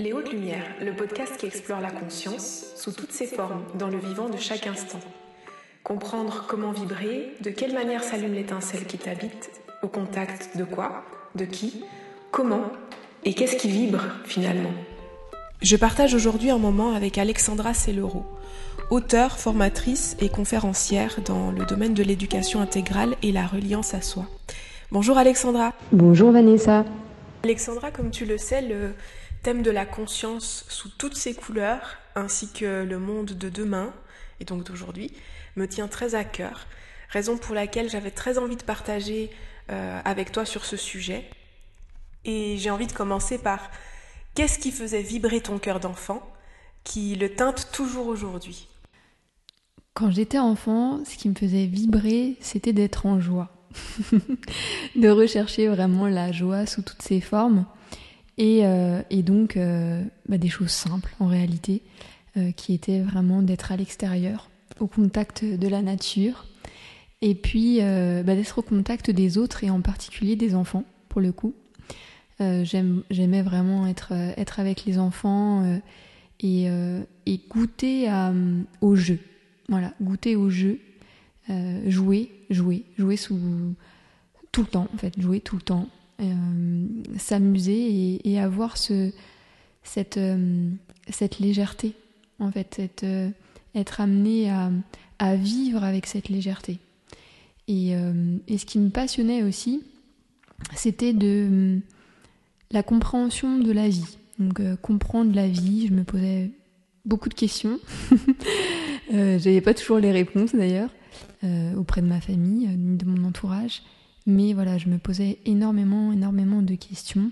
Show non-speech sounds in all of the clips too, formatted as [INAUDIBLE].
Les Hautes Lumières, le podcast qui explore la conscience sous toutes ses formes dans le vivant de chaque instant. Comprendre comment vibrer, de quelle manière s'allume l'étincelle qui t'habite, au contact de quoi, de qui, comment et qu'est-ce qui vibre finalement. Je partage aujourd'hui un moment avec Alexandra Cellero, auteure, formatrice et conférencière dans le domaine de l'éducation intégrale et la reliance à soi. Bonjour Alexandra. Bonjour Vanessa. Alexandra, comme tu le sais, le thème de la conscience sous toutes ses couleurs, ainsi que le monde de demain, et donc d'aujourd'hui, me tient très à cœur. Raison pour laquelle j'avais très envie de partager euh, avec toi sur ce sujet. Et j'ai envie de commencer par qu'est-ce qui faisait vibrer ton cœur d'enfant, qui le teinte toujours aujourd'hui? Quand j'étais enfant, ce qui me faisait vibrer, c'était d'être en joie. [LAUGHS] de rechercher vraiment la joie sous toutes ses formes. Et, euh, donc euh, bah, des choses simples en réalité, euh, qui étaient vraiment d'être à l'extérieur, au contact de la nature, et puis bah, d'être au contact des autres et en particulier des enfants pour le coup. J'aimais vraiment être, avec les enfants et, et goûter au jeu. Voilà, goûter au jeu, jouer, jouer, jouer tout le temps en fait, jouer tout le temps. Euh, s'amuser et, avoir ce, cette, euh, cette légèreté, en fait, euh, être amené à, à, vivre avec cette légèreté. Et, et, ce qui me passionnait aussi, c'était de la compréhension de la vie. Donc comprendre la vie, je me posais beaucoup de questions. [LAUGHS] J'avais pas toujours les réponses d'ailleurs auprès de ma famille, de mon entourage. Mais voilà, je me posais énormément, énormément de questions.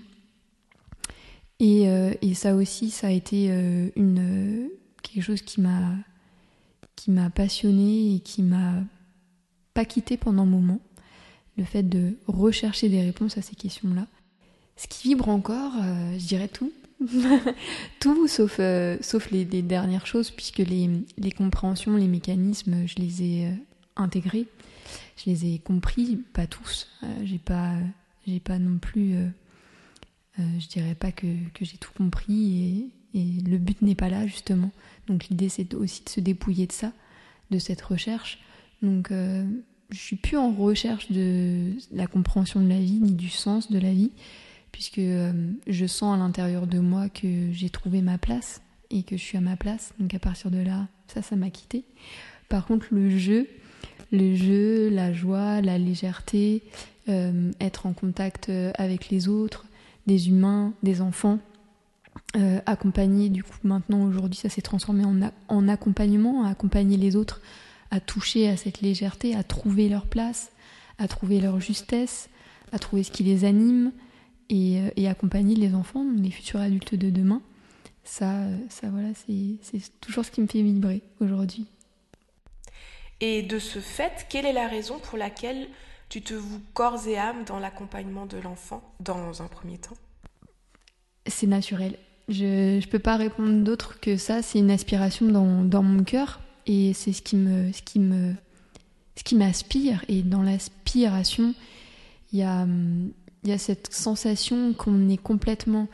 Et, euh, et ça aussi, ça a été euh, une, quelque chose qui m'a qui m'a passionné et qui m'a pas quitté pendant un moment. Le fait de rechercher des réponses à ces questions-là. Ce qui vibre encore, euh, je dirais tout. [LAUGHS] tout sauf, sauf les, les, dernières choses, puisque les, les compréhensions, les mécanismes, je les ai intégrés je les ai compris, pas tous. Euh, j'ai pas, j'ai pas non plus, euh, euh, je dirais pas que, que j'ai tout compris et, le but n'est pas là justement. Donc l'idée c'est aussi de se dépouiller de ça, de cette recherche. Donc je suis plus en recherche de la compréhension de la vie ni du sens de la vie, puisque je sens à l'intérieur de moi que j'ai trouvé ma place et que je suis à ma place. Donc à partir de là, ça, ça m'a quitté. Par contre, le jeu, le jeu, la joie, la légèreté, euh, être en contact euh, avec les autres, des humains, des enfants, euh, accompagner, du coup maintenant aujourd'hui ça s'est transformé en, en accompagnement, accompagner les autres à toucher à cette légèreté, à trouver leur place, à trouver leur justesse, à trouver ce qui les anime et, et accompagner les enfants, les futurs adultes de demain. Ça, ça voilà, c'est toujours ce qui me fait vibrer aujourd'hui. Et de ce fait, quelle est la raison pour laquelle tu te voues corps et âme dans l'accompagnement de l'enfant dans un premier temps? C'est naturel. Je ne peux pas répondre d'autre que ça. C'est une aspiration dans, dans mon cœur et c'est ce qui me, ce qui me, ce qui m'aspire. Et dans l'aspiration, il y a, il y a cette sensation qu'on est complètement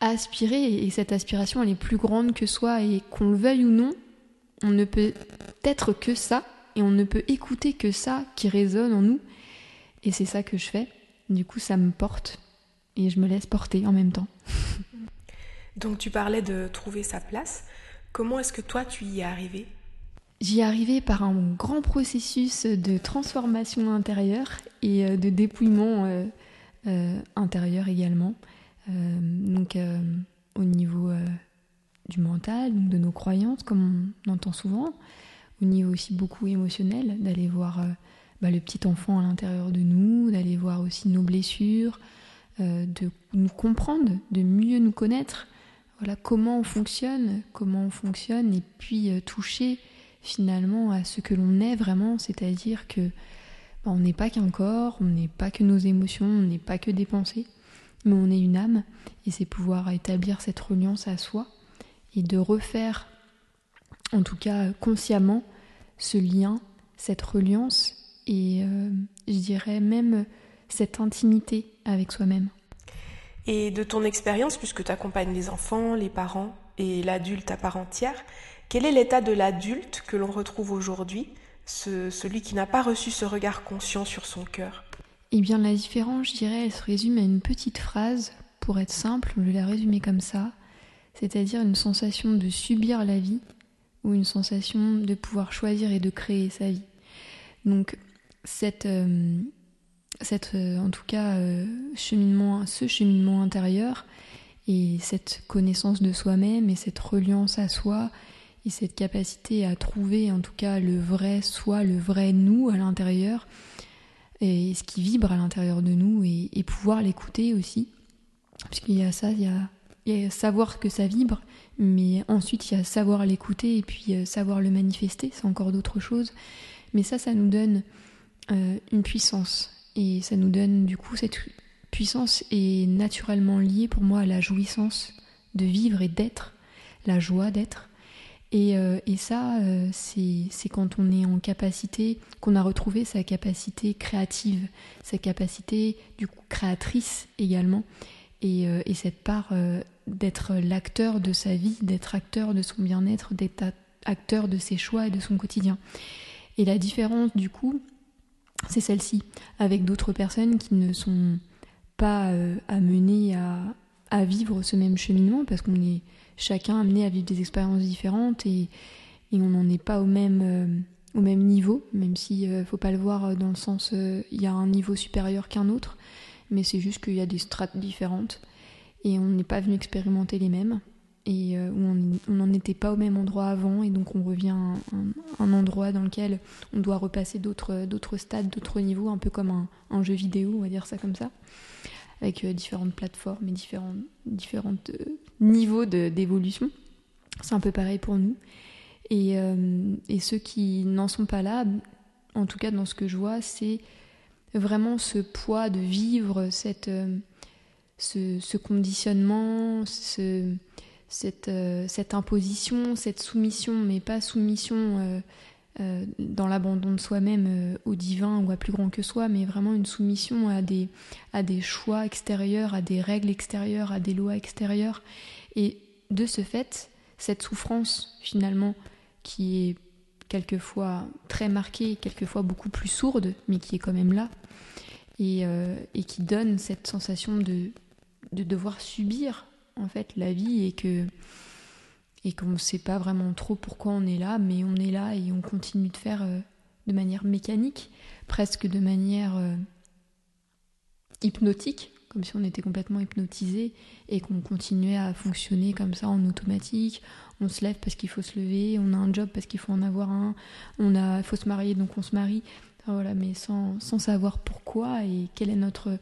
aspiré et cette aspiration elle est plus grande que soi et qu'on le veuille ou non, on ne peut être que ça et on ne peut écouter que ça qui résonne en nous. Et c'est ça que je fais. Du coup, ça me porte et je me laisse porter en même temps. [LAUGHS] Donc tu parlais de trouver sa place. Comment est-ce que toi tu y es arrivé? J'y ai arrivé par un grand processus de transformation intérieure et euh, de dépouillement euh, euh, intérieur également. donc au niveau du mental, de nos croyances, comme on entend souvent, au niveau aussi beaucoup émotionnel, d'aller voir euh, bah, le petit enfant à l'intérieur de nous, d'aller voir aussi nos blessures, euh, de nous comprendre, de mieux nous connaître, voilà comment on fonctionne, comment on fonctionne, et puis euh, toucher finalement à ce que l'on est vraiment, c'est-à-dire que bah, on n'est pas qu'un corps, on n'est pas que nos émotions, on n'est pas que des pensées, mais on est une âme, et c'est pouvoir établir cette reliance à soi et de refaire, en tout cas consciemment, ce lien, cette reliance et euh, je dirais même cette intimité avec soi-même. Et de ton expérience, puisque tu accompagnes les enfants, les parents et l'adulte à part entière, quel est l'état de l'adulte que l'on retrouve aujourd'hui, celui qui n'a pas reçu ce regard conscient sur son cœur? Eh bien, la différence, je dirais, elle se résume à une petite phrase. Pour être simple, je vais la résumer comme ça c'est-à-dire une sensation de subir la vie ou une sensation de pouvoir choisir et de créer sa vie. Donc, cette, euh, cette euh, en tout cas, euh, cheminement, ce cheminement intérieur et cette connaissance de soi-même et cette reliance à soi et cette capacité à trouver en tout cas le vrai soi, le vrai nous à l'intérieur et ce qui vibre à l'intérieur de nous et, et pouvoir l'écouter aussi. Parce qu'il y a ça, il y a y a savoir que ça vibre, mais ensuite il y a savoir l'écouter et puis euh, savoir le manifester, c'est encore d'autres choses. Mais ça, ça nous donne euh, une puissance. Et ça nous donne, du coup, cette puissance est naturellement liée pour moi à la jouissance de vivre et d'être, la joie d'être. Et, euh, ça, c'est quand on est en capacité, qu'on a retrouvé sa capacité créative, sa capacité, du coup, créatrice également. Et cette part d'être l'acteur de sa vie, d'être acteur de son bien-être, d'être acteur de ses choix et de son quotidien. Et la différence, du coup, c'est celle-ci, avec d'autres personnes qui ne sont pas euh, amenées à, vivre ce même cheminement, parce qu'on est chacun amené à vivre des expériences différentes et, on n'en est pas au même, euh, niveau, même s'il ne euh, faut pas le voir dans le sens il y a un niveau supérieur qu'un autre, mais c'est juste qu'il y a des strates différentes et on n'est pas venu expérimenter les mêmes et euh, on n'en était pas au même endroit avant et donc on revient à un, endroit dans lequel on doit repasser d'autres stades, d'autres niveaux, un peu comme un, jeu vidéo, on va dire ça comme ça, avec euh, différentes plateformes et différents différentes, euh, niveaux d'évolution. C'est un peu pareil pour nous. Et, et ceux qui n'en sont pas là, en tout cas dans ce que je vois, c'est vraiment ce poids de vivre cette ce, conditionnement, euh, cette, imposition, cette soumission, mais pas soumission euh, euh, dans l'abandon de soi-même au divin ou à plus grand que soi, mais vraiment une soumission à des, choix extérieurs, à des règles extérieures, à des lois extérieures. Et de ce fait, cette souffrance finalement qui est quelquefois très marquée, quelquefois beaucoup plus sourde, mais qui est quand même là, et qui donne cette sensation de, de devoir subir en fait la vie et que et qu'on ne sait pas vraiment trop pourquoi on est là, mais on est là et on continue de faire euh, de manière mécanique, presque de manière euh, hypnotique, comme si on était complètement hypnotisé et qu'on continuait à fonctionner comme ça en automatique. On se lève parce qu'il faut se lever, on a un job parce qu'il faut en avoir un, on a, faut se marier donc on se marie. voilà, mais sans, sans savoir pourquoi et quelle est notre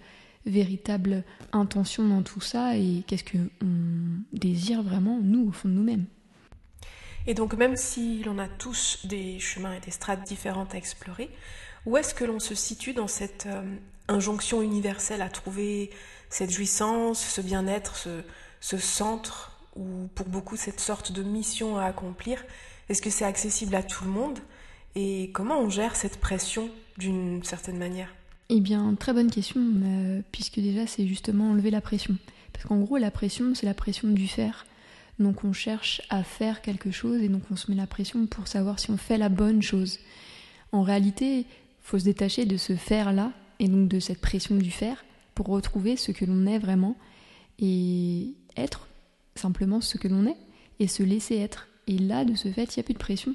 véritable intention dans tout ça et qu'est-ce qu'on désire vraiment, nous, au fond de nous-mêmes. Et donc même si l'on a tous des chemins et des strates différentes à explorer, où est-ce que l'on se situe dans cette euh, injonction universelle à trouver cette jouissance, ce bien-être, ce, centre, ou pour beaucoup cette sorte de mission à accomplir? Est-ce que c'est accessible à tout le monde? Et comment on gère cette pression d'une certaine manière? Eh bien, très bonne question, euh, puisque déjà c'est justement enlever la pression. Parce qu'en gros, la pression, c'est la pression du faire. Donc on cherche à faire quelque chose et donc on se met la pression pour savoir si on fait la bonne chose. En réalité, faut se détacher de ce faire-là et donc de cette pression du faire pour retrouver ce que l'on est vraiment et être simplement ce que l'on est et se laisser être. Et là, de ce fait, il n'y a plus de pression.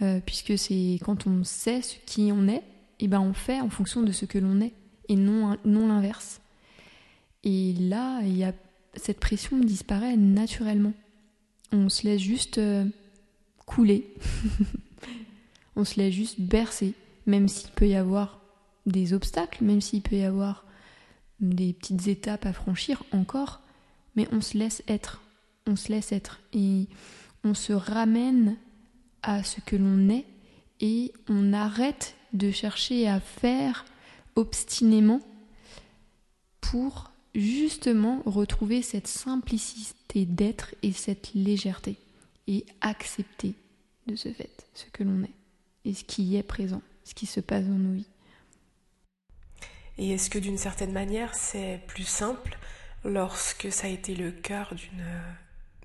Euh, puisque c'est quand on sait ce qui on est eh ben on fait en fonction de ce que l'on est et non, non l'inverse. Et là, il y a, cette pression disparaît naturellement. On se laisse juste euh, couler. [LAUGHS] on se laisse juste bercer, même s'il peut y avoir des obstacles, même s'il peut y avoir des petites étapes à franchir encore, mais on se laisse être. On se laisse être. Et on se ramène à ce que l'on est et on arrête de chercher à faire obstinément pour justement retrouver cette simplicité d'être et cette légèreté et accepter de ce fait ce que l'on est et ce qui est présent, ce qui se passe dans nos vies. Et est-ce que d'une certaine manière c'est plus simple lorsque ça a été le cœur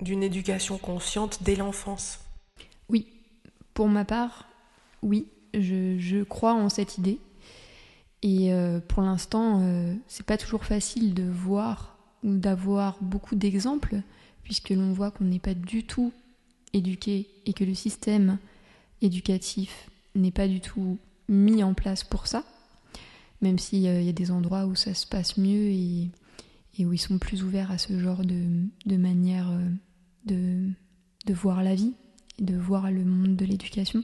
d'une éducation consciente dès l'enfance? Oui, pour ma part, oui, je, crois en cette idée. Et euh, pour l'instant, euh, c'est pas toujours facile de voir ou d'avoir beaucoup d'exemples, puisque l'on voit qu'on n'est pas du tout éduqué et que le système éducatif n'est pas du tout mis en place pour ça, même s'il euh, y a des endroits où ça se passe mieux et, où ils sont plus ouverts à ce genre de, manière de, de voir la vie, et de voir le monde de l'éducation.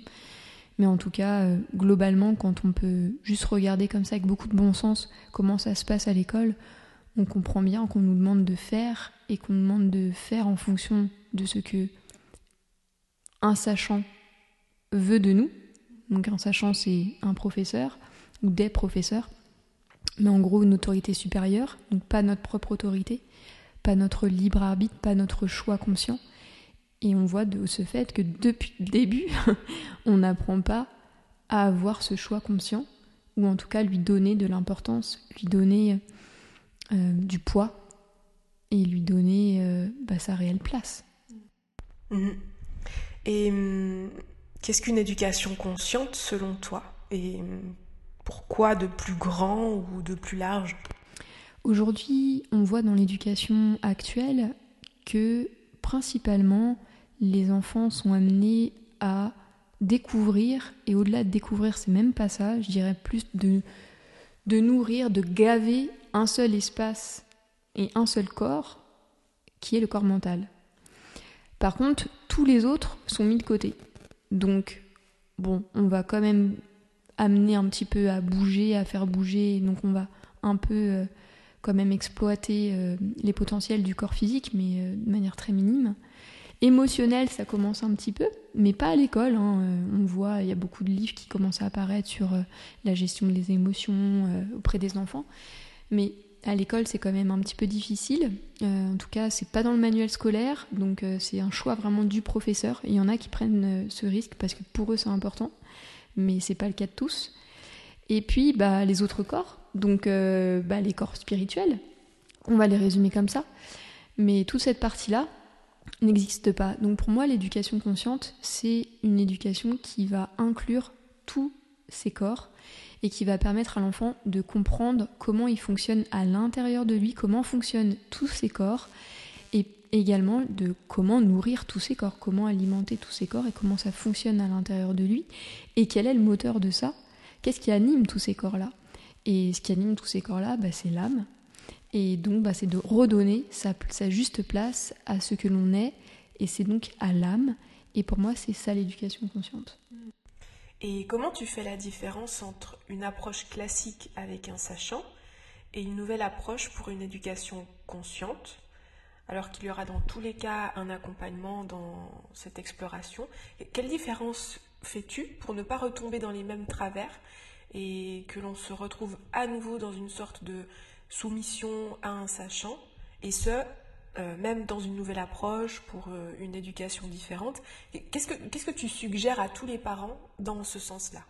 Mais en tout cas, euh, globalement, quand on peut juste regarder comme ça avec beaucoup de bon sens comment ça se passe à l'école, on comprend bien qu'on nous demande de faire et qu'on demande de faire en fonction de ce que un sachant veut de nous. Donc un sachant, c'est un professeur ou des professeurs, mais en gros une autorité supérieure, donc pas notre propre autorité, pas notre libre arbitre, pas notre choix conscient. Et on voit de ce fait que depuis le début, [LAUGHS] on n'apprend pas à avoir ce choix conscient, ou en tout cas lui donner de l'importance, lui donner euh, du poids et lui donner euh, bah, sa réelle place. Mhm. Et hum, qu'est-ce qu'une éducation consciente selon toi? Et hum, pourquoi de plus grand ou de plus large? Aujourd'hui, on voit dans l'éducation actuelle que principalement les enfants sont amenés à découvrir, et au-delà de découvrir, c'est même pas ça, je dirais plus de, nourrir, de gaver un seul espace et un seul corps, qui est le corps mental. Par contre, tous les autres sont mis de côté. Donc, bon, on va quand même amener un petit peu à bouger, à faire bouger, donc on va un peu euh, quand même exploiter euh, les potentiels du corps physique, mais euh, de manière très minime. Émotionnel, ça commence un petit peu, mais pas à l'école. Hein. Euh, on voit, il y a beaucoup de livres qui commencent à apparaître sur euh, la gestion des émotions euh, auprès des enfants. Mais à l'école, c'est quand même un petit peu difficile. en tout cas, c'est pas dans le manuel scolaire, donc c'est un choix vraiment du professeur. Il y en a qui prennent ce risque parce que pour eux, c'est important, mais c'est pas le cas de tous. Et puis, bah, les autres corps, donc bah, les corps spirituels, on va les résumer comme ça. Mais toute cette partie-là, n'existe pas. Donc pour moi, l'éducation consciente, c'est une éducation qui va inclure tous ses corps et qui va permettre à l'enfant de comprendre comment il fonctionne à l'intérieur de lui, comment fonctionnent tous ses corps et également de comment nourrir tous ses corps, comment alimenter tous ses corps et comment ça fonctionne à l'intérieur de lui et quel est le moteur de ça, qu'est-ce qui anime tous ces corps-là? Et ce qui anime tous ces corps-là, bah, c'est l'âme, et donc, bah, c'est de redonner sa, juste place à ce que l'on est, et c'est donc à l'âme. Et pour moi, c'est ça l'éducation consciente. Et comment tu fais la différence entre une approche classique avec un sachant et une nouvelle approche pour une éducation consciente, alors qu'il y aura dans tous les cas un accompagnement dans cette exploration? Quelle différence fais-tu pour ne pas retomber dans les mêmes travers et que l'on se retrouve à nouveau dans une sorte de soumission à un sachant, et ce, euh, même dans une nouvelle approche pour euh, une éducation différente. Qu'est-ce que, qu'est-ce que tu suggères à tous les parents dans ce sens-là?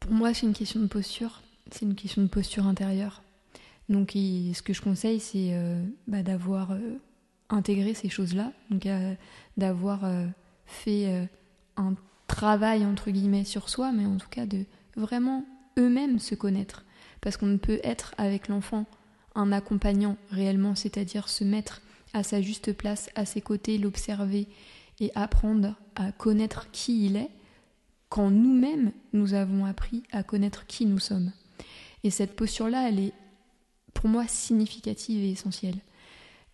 Pour moi, c'est une question de posture, c'est une question de posture intérieure. Donc, ce que je conseille, c'est euh, bah, d'avoir intégré ces choses-là, donc d'avoir fait un travail entre guillemets sur soi, mais en tout cas de vraiment eux-mêmes se connaître parce qu'on ne peut être avec l'enfant un accompagnant réellement, c'est-à-dire se mettre à sa juste place, à ses côtés, l'observer et apprendre à connaître qui il est, quand nous-mêmes nous avons appris à connaître qui nous sommes. Et cette posture-là, elle est pour moi significative et essentielle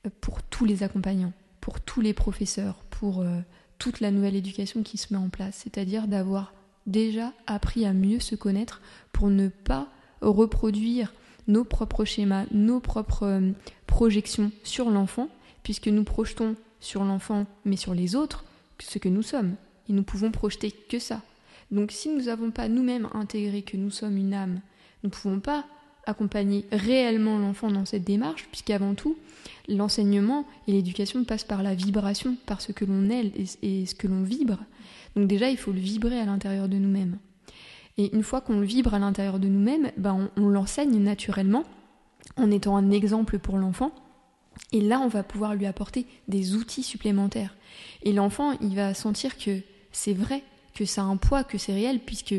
euh, pour tous les accompagnants, pour tous les professeurs, pour euh, toute la nouvelle éducation qui se met en place, c'est-à-dire d'avoir déjà appris à mieux se connaître pour ne pas reproduire nos propres schémas, nos propres euh, projections sur l'enfant, puisque nous projetons sur l'enfant, mais sur les autres, ce que nous sommes. Et nous pouvons projeter que ça. Donc si nous n'avons pas nous-mêmes intégré que nous sommes une âme, nous ne pouvons pas accompagner réellement l'enfant dans cette démarche, puisqu'avant tout, l'enseignement et l'éducation passent par la vibration, par ce que l'on est et ce que l'on vibre. Donc déjà, il faut le vibrer à l'intérieur de nous-mêmes. Et une fois qu'on le vibre à l'intérieur de nous-mêmes, ben on, l'enseigne naturellement en étant un exemple pour l'enfant Et là, on va pouvoir lui apporter des outils supplémentaires. Et l'enfant, il va sentir que c'est vrai, que ça a un poids, que c'est réel, puisque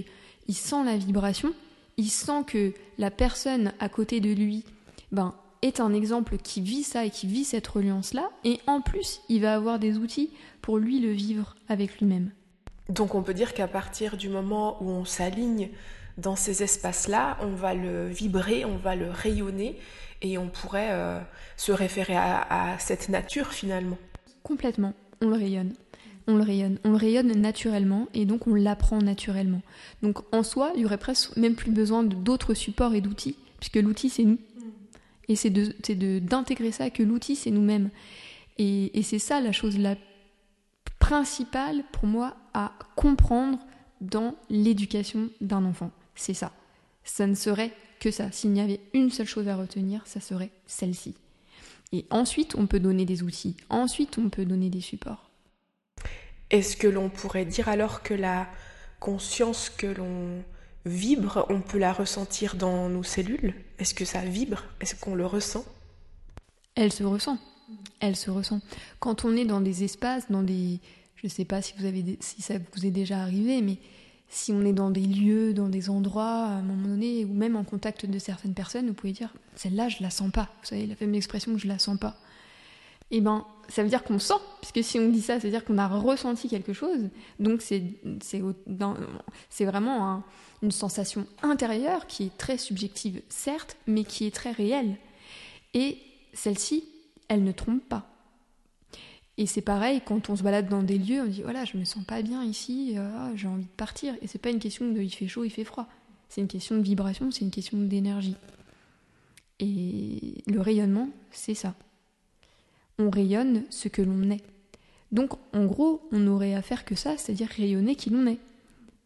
il sent la vibration, il sent que la personne à côté de lui, ben, est un exemple qui vit ça et qui vit cette reliance-là, et en plus, il va avoir des outils pour lui le vivre avec lui-même. Donc on peut dire qu'à partir du moment où on s'aligne dans ces espaces-là, on va le vibrer, on va le rayonner, et on pourrait euh, se référer à, cette nature finalement. Complètement, on le rayonne. On le rayonne, on le rayonne naturellement et donc on l'apprend naturellement. Donc en soi, il y aurait presque même plus besoin d'autres supports et d'outils, puisque l'outil c'est nous. Et c'est d'intégrer ça que l'outil, c'est nous-mêmes. Et, c'est ça la chose la principale pour moi à comprendre dans l'éducation d'un enfant. C'est ça. Ça ne serait que ça. S'il y avait une seule chose à retenir, ça serait celle-ci. Et ensuite, on peut donner des outils. Ensuite, on peut donner des supports. Est-ce que l'on pourrait dire alors que la conscience que l'on vibre, on peut la ressentir dans nos cellules? Est-ce que ça vibre? Est-ce qu'on le ressent? Elle se ressent. Elle se ressent. Quand on est dans des espaces, dans des... Je ne sais pas si, vous avez si ça vous est déjà arrivé, mais si on est dans des lieux, dans des endroits, à un moment donné, ou même en contact de certaines personnes, vous pouvez dire celle-là, je la sens pas. Vous savez, la fameuse expression je la sens pas. Eh ben, ça veut dire qu'on sent, puisque si on dit ça, c'est-à-dire qu'on a ressenti quelque chose. Donc c'est vraiment une sensation intérieure qui est très subjective, certes, mais qui est très réelle. Et celle-ci, elle ne trompe pas. Et c'est pareil, quand on se balade dans des lieux, on dit voilà, je me sens pas bien ici, euh, ah, j'ai envie de partir. Et c'est pas une question de il fait chaud, il fait froid. C'est une question de vibration, c'est une question d'énergie. Et le rayonnement, c'est ça. On rayonne ce que l'on est. Donc, en gros, on n'aurait à faire que ça, c'est-à-dire rayonner qui l'on est.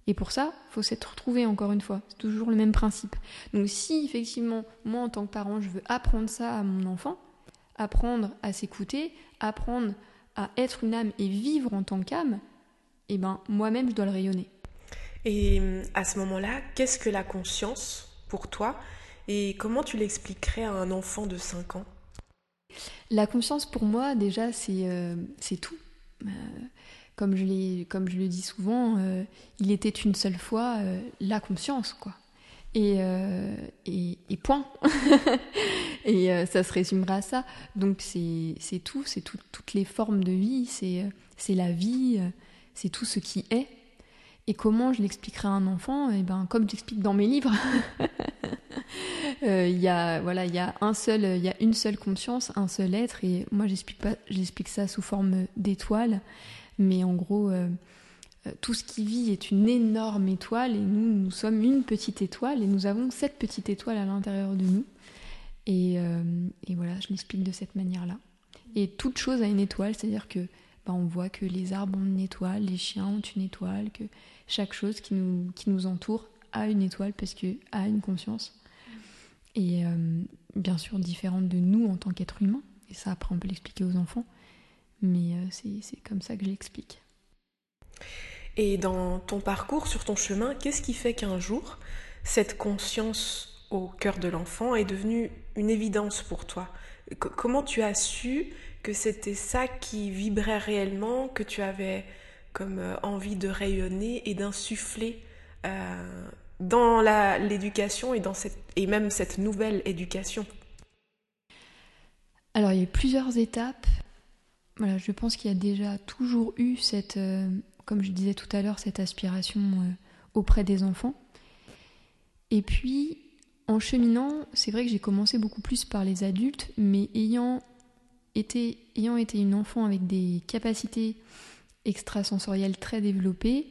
Et pour ça, faut s'être retrouvé encore une fois. C'est toujours le même principe. Donc, si effectivement, moi en tant que parent, je veux apprendre ça à mon enfant, apprendre à s'écouter, apprendre à être une âme et vivre en tant qu'âme, eh ben moi-même je dois le rayonner. Et hum, à ce moment-là, qu'est-ce que la conscience pour toi et comment tu l'expliquerais à un enfant de 5 ans? La conscience pour moi déjà c'est euh, tout. Euh, comme, je comme je le dis souvent, euh, il était une seule fois la conscience quoi. Euh, et, et, point. [LAUGHS] et euh, ça se résumera à ça. Donc c'est tout, c'est toutes les formes de vie, c'est la vie, c'est tout ce qui est. Et comment je l'expliquerai à un enfant? Et eh ben, comme j'explique dans mes livres, [LAUGHS] euh, il y a voilà, il y a un seul, il y a une seule conscience, un seul être. Et moi, j'explique pas, j'explique ça sous forme d'étoile, mais en gros, euh, tout ce qui vit est une énorme étoile et nous, nous sommes une petite étoile et nous avons cette petite étoile à l'intérieur de nous. Et, euh, voilà, je l'explique de cette manière-là. Et toute chose a une étoile, c'est-à-dire que bah, on voit que les arbres ont une étoile, les chiens ont une étoile, que chaque chose qui nous, qui nous entoure a une étoile parce que a une conscience. Et euh, bien sûr différente de nous en tant qu'être humain. Et ça après on peut l'expliquer aux enfants. Mais c'est comme ça que je l'explique. Et dans ton parcours, sur ton chemin, qu'est-ce qui fait qu'un jour, cette conscience au cœur de l'enfant est devenue une évidence pour toi? Comment tu as su que c'était ça qui vibrait réellement, que tu avais comme euh, envie de rayonner et d'insuffler euh, dans l'éducation et, et même cette nouvelle éducation? Alors il y a eu plusieurs étapes. Voilà, je pense qu'il y a déjà toujours eu cette, euh, comme je disais tout à l'heure, cette aspiration euh, auprès des enfants. Et puis, en cheminant, c'est vrai que j'ai commencé beaucoup plus par les adultes, mais ayant été, ayant été une enfant avec des capacités extrasensorielles très développées,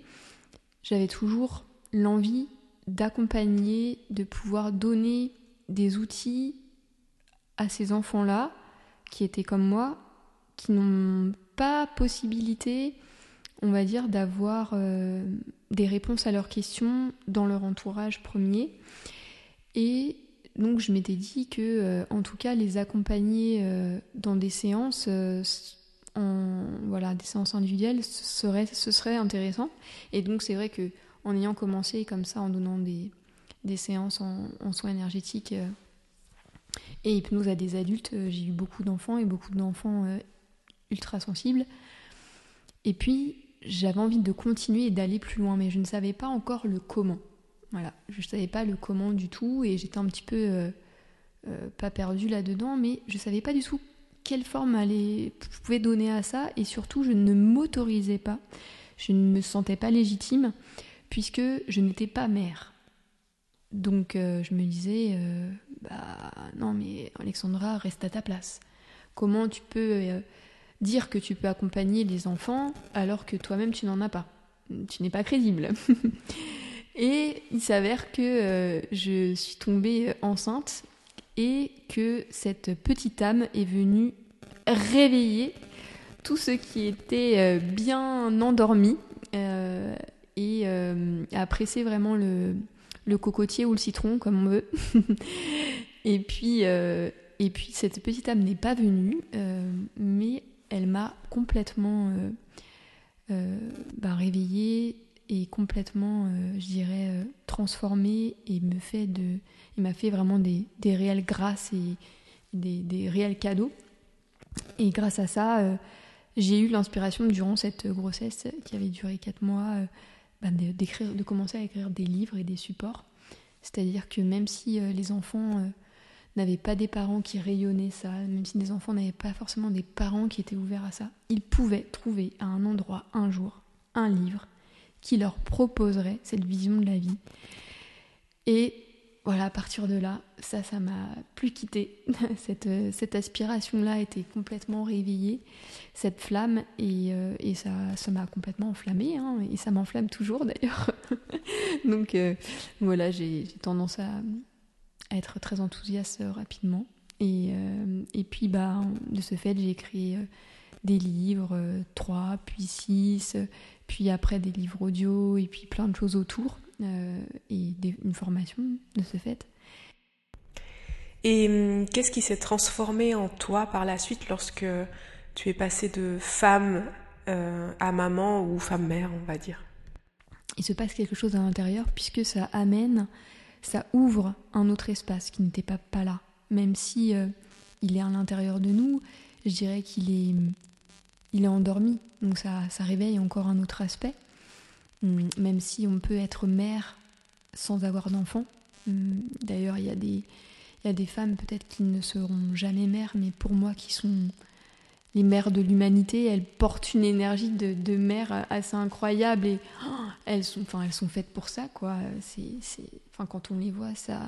j'avais toujours l'envie d'accompagner, de pouvoir donner des outils à ces enfants-là, qui étaient comme moi, qui n'ont pas possibilité on va dire, d'avoir euh, des réponses à leurs questions dans leur entourage premier. Et donc je m'étais dit que, euh, en tout cas, les accompagner euh, dans des séances, en, voilà, des séances individuelles, ce serait, intéressant. Et donc c'est vrai que en ayant commencé comme ça, en donnant des, des séances en, soins énergétiques et hypnose à des adultes. J'ai eu beaucoup d'enfants et beaucoup d'enfants ultra sensibles. Et puis, j'avais envie de continuer et d'aller plus loin, mais je ne savais pas encore le comment. Voilà, je ne savais pas le comment du tout et j'étais un petit peu euh, euh, pas perdue là-dedans, mais je ne savais pas du tout quelle forme allait, je pouvais donner à ça et surtout je ne m'autorisais pas, je ne me sentais pas légitime puisque je n'étais pas mère. Donc euh, je me disais, bah non mais Alexandra, reste à ta place. Comment tu peux dire que tu peux accompagner les enfants alors que toi-même tu n'en as pas Tu n'es pas crédible. [LAUGHS] Et il s'avère que euh, je suis tombée enceinte et que cette petite âme est venue réveiller tout ce qui était euh, bien endormi euh, et a pressé vraiment le, le, cocotier ou le citron comme on veut. [LAUGHS] et puis et puis cette petite âme n'est pas venue, mais elle m'a complètement bah, réveillée est complètement, euh, je dirais, euh, transformé et me fait de, m'a fait vraiment des, réelles grâces et des, réels cadeaux. Et grâce à ça, euh, j'ai eu l'inspiration durant cette grossesse qui avait duré 4 mois bah, d'écrire, de commencer à écrire des livres et des supports. C'est-à-dire que même si les enfants n'avaient pas des parents qui rayonnaient ça, même si les enfants n'avaient pas forcément des parents qui étaient ouverts à ça, ils pouvaient trouver à un endroit, un jour, un livre qui leur proposerait cette vision de la vie. Et voilà, à partir de là, ça, ça m'a plus quitté. [LAUGHS] cette, cette aspiration-là était complètement réveillée, cette flamme, et, euh, ça, ça m'a complètement enflammée, hein, et ça m'enflamme toujours d'ailleurs. [LAUGHS] Donc euh, voilà, j'ai tendance à, être très enthousiaste rapidement. Et, euh, et puis, bah, de ce fait, j'ai écrit des livres, trois, puis six, puis après des livres audio et puis plein de choses autour euh, et une formation de ce fait. Et hum, qu'est-ce qui s'est transformé en toi par la suite lorsque tu es passée de femme euh, à maman ou femme-mère, on va dire? Il se passe quelque chose à l'intérieur puisque ça amène, ça ouvre un autre espace qui n'était pas, là. Même si euh, il est à l'intérieur de nous, je dirais qu'il est il est endormi, donc ça, ça réveille encore un autre aspect. Hum, même si on peut être mère sans avoir d'enfant. Hum, d'ailleurs, il y, a des, il y a des femmes peut-être qui ne seront jamais mères, mais pour moi qui sont les mères de l'humanité, elles portent une énergie de, de mère assez incroyable et oh, elles, sont, elles sont faites pour ça. quoi. C'est, quand on les voit, ça,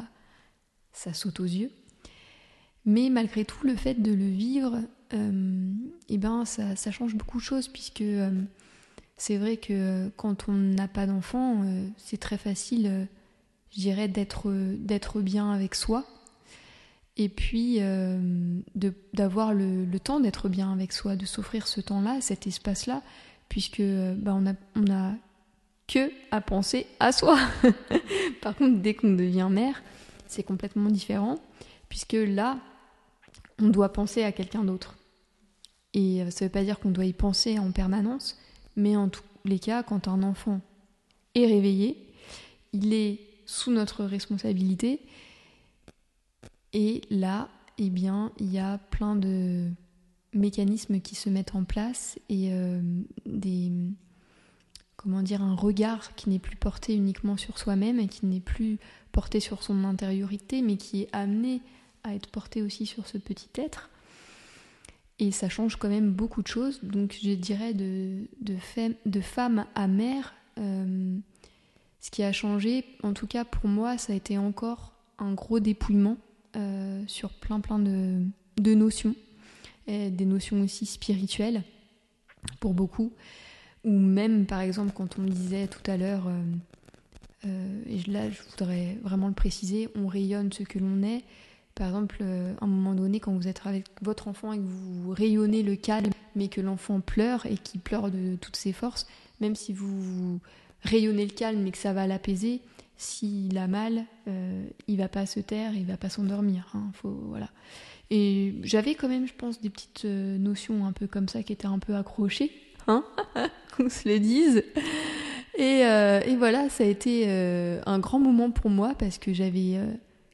ça saute aux yeux. Mais malgré tout, le fait de le vivre, euh, eh ben ça, ça, change beaucoup de choses puisque euh, c'est vrai que quand on n'a pas d'enfant, euh, c'est très facile, je dirais, d'être d'être bien avec soi et puis d'avoir le, le, temps d'être bien avec soi, de s'offrir ce temps-là, cet espace-là, puisque bah, on a on a que à penser à soi. [LAUGHS] Par contre, dès qu'on devient mère, c'est complètement différent, puisque là, on doit penser à quelqu'un d'autre. Et euh, ça ne veut pas dire qu'on doit y penser en permanence, mais en tous les cas, quand un enfant est réveillé, il est sous notre responsabilité. Et là, eh bien, il y a plein de mécanismes qui se mettent en place et euh, des comment dire un regard qui n'est plus porté uniquement sur soi-même et qui n'est plus porté sur son intériorité mais qui est amené à être porté aussi sur ce petit être et ça change quand même beaucoup de choses. Donc je dirais de, femme à mère, euh, ce qui a changé, en tout cas pour moi, ça a été encore un gros dépouillement euh, sur plein plein de, de notions, et des notions aussi spirituelles pour beaucoup. Ou même par exemple quand on me disait tout à l'heure, euh, et là je voudrais vraiment le préciser, on rayonne ce que l'on est. Par exemple, euh, à un moment donné, quand vous êtes avec votre enfant et que vous rayonnez le calme, mais que l'enfant pleure et qu'il pleure de toutes ses forces, même si vous rayonnez le calme et que ça va l'apaiser, s'il a mal, euh, il va pas se taire, il va pas s'endormir. Hein, faut, voilà. Et j'avais quand même, je pense, des petites euh, notions un peu comme ça qui étaient un peu accrochées, hein, [LAUGHS] qu'on se le dise. Et, et, voilà, ça a été un grand moment pour moi parce que j'avais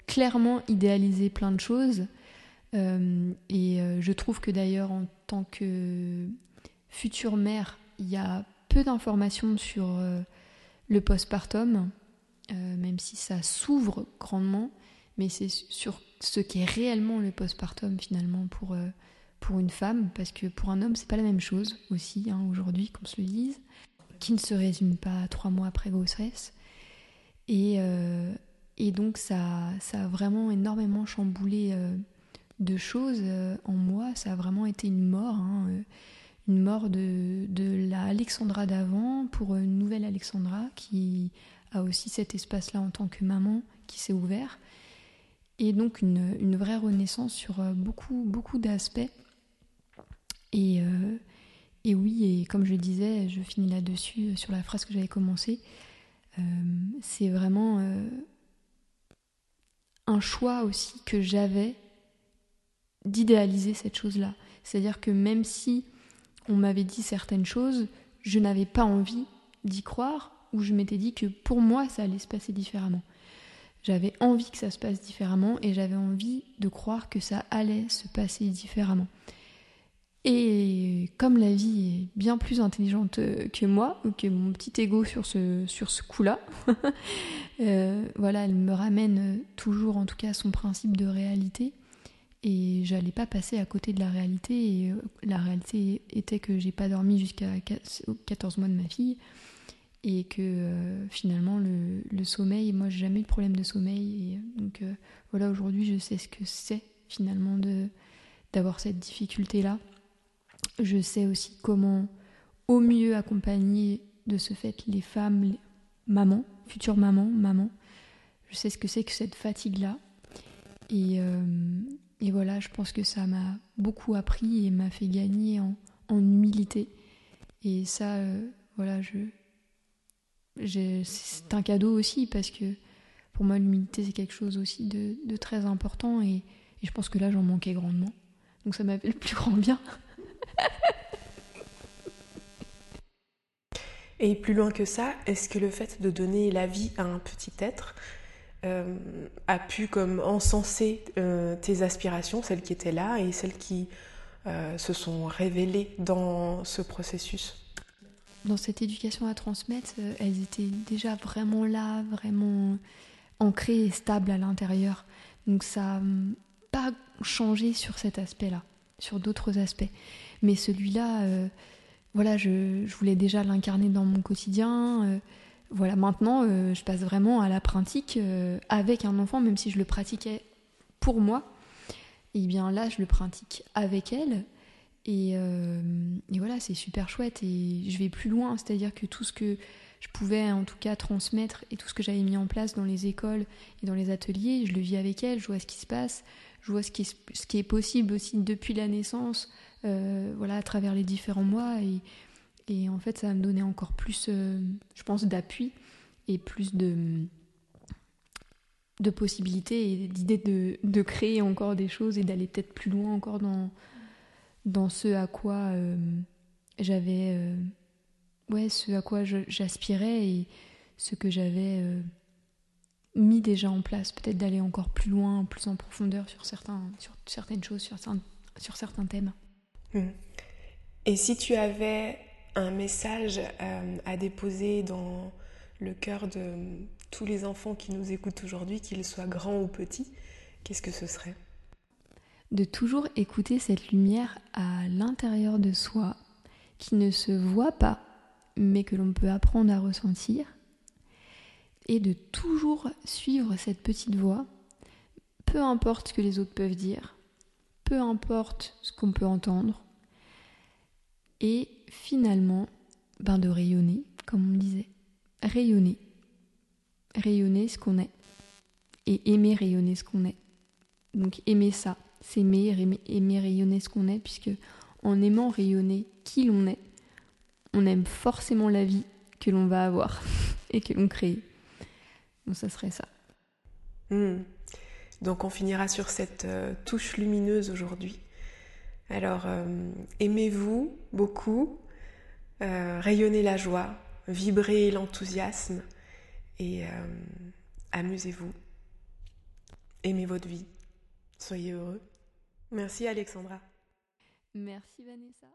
clairement idéalisé plein de choses. et je trouve que d'ailleurs, en tant que future mère, il y a peu d'informations sur le postpartum, même si ça s'ouvre grandement, mais c'est sur ce qu'est réellement le postpartum finalement pour, pour une femme, parce que pour un homme, c'est pas la même chose aussi, hein, aujourd'hui, qu'on se le dise, qui ne se résume pas trois mois après grossesse. Et, euh, et donc, ça, ça a vraiment énormément chamboulé euh, de choses euh, en moi. Ça a vraiment été une mort, hein, une mort de, de la Alexandra d'avant pour une nouvelle Alexandra qui a aussi cet espace-là en tant que maman qui s'est ouvert. Et donc, une, vraie renaissance sur beaucoup, beaucoup d'aspects. Et, euh, et oui, et comme je disais, je finis là-dessus euh, sur la phrase que j'avais commencé. Euh, c'est vraiment un choix aussi que j'avais d'idéaliser cette chose-là. C'est-à-dire que même si on m'avait dit certaines choses, je n'avais pas envie d'y croire ou je m'étais dit que pour moi ça allait se passer différemment. J'avais envie que ça se passe différemment et j'avais envie de croire que ça allait se passer différemment. Et comme la vie est bien plus intelligente que moi, ou que mon petit ego sur ce, sur coup-là, [LAUGHS] euh, voilà, elle me ramène toujours en tout cas son principe de réalité. Et j'allais pas passer à côté de la réalité. Euh, la réalité était que j'ai pas dormi jusqu'à 14 mois de ma fille. Et que euh, finalement, le, le, sommeil, moi j'ai jamais eu de problème de sommeil. Et donc voilà, aujourd'hui je sais ce que c'est finalement d'avoir cette difficulté-là. Je sais aussi comment au mieux accompagner de ce fait les femmes, les mamans, futures mamans, mamans. Je sais ce que c'est que cette fatigue-là. Et, euh, et, voilà, je pense que ça m'a beaucoup appris et m'a fait gagner en, humilité. Et ça, euh, voilà, je, c'est un cadeau aussi parce que pour moi, l'humilité, c'est quelque chose aussi de, très important et, et, je pense que là, j'en manquais grandement. Donc ça m'a fait le plus grand bien. [LAUGHS] Et plus loin que ça, est-ce que le fait de donner la vie à un petit être euh, a pu comme encenser euh, tes aspirations, celles qui étaient là et celles qui euh, se sont révélées dans ce processus? Dans cette éducation à transmettre, elles étaient déjà vraiment là, vraiment ancrées et stables à l'intérieur. Donc ça n'a pas changé sur cet aspect-là, sur d'autres aspects. Mais celui-là, euh, voilà, je, voulais déjà l'incarner dans mon quotidien. Euh, voilà, maintenant, euh, je passe vraiment à la pratique avec un enfant, même si je le pratiquais pour moi. Et bien là, je le pratique avec elle. Et, et voilà, c'est super chouette. Et je vais plus loin, c'est-à-dire que tout ce que je pouvais en tout cas transmettre et tout ce que j'avais mis en place dans les écoles et dans les ateliers, je le vis avec elle, je vois ce qui se passe, je vois ce qui est, possible aussi depuis la naissance, euh, voilà, à travers les différents mois. Et, et, en fait, ça va me donner encore plus, euh, je pense, d'appui et plus de, de possibilités et d'idées de, de, créer encore des choses et d'aller peut-être plus loin encore dans, dans ce à quoi euh, j'avais. ouais, ce à quoi j'aspirais et ce que j'avais mis déjà en place, peut-être d'aller encore plus loin, plus en profondeur sur, certains, sur certaines choses, sur certains, sur certains thèmes. Hmm. Et si tu avais un message euh, à déposer dans le cœur de tous les enfants qui nous écoutent aujourd'hui, qu'ils soient grands ou petits, qu'est-ce que ce serait? De toujours écouter cette lumière à l'intérieur de soi, qui ne se voit pas, mais que l'on peut apprendre à ressentir, et de toujours suivre cette petite voix, peu importe ce que les autres peuvent dire, peu importe ce qu'on peut entendre, et finalement, ben de rayonner, comme on disait, rayonner, rayonner ce qu'on est, et aimer rayonner ce qu'on est. Donc aimer ça, s'aimer, aimer, aimer rayonner ce qu'on est, puisque en aimant rayonner qui l'on est, on aime forcément la vie que l'on va avoir [LAUGHS] et que l'on crée. Donc ça serait ça. Hmm. Donc on finira sur cette euh, touche lumineuse aujourd'hui. Alors euh, aimez-vous beaucoup, euh, rayonnez la joie, vibrez l'enthousiasme et amusez-vous. Aimez votre vie. Soyez heureux. Merci Alexandra. Merci Vanessa.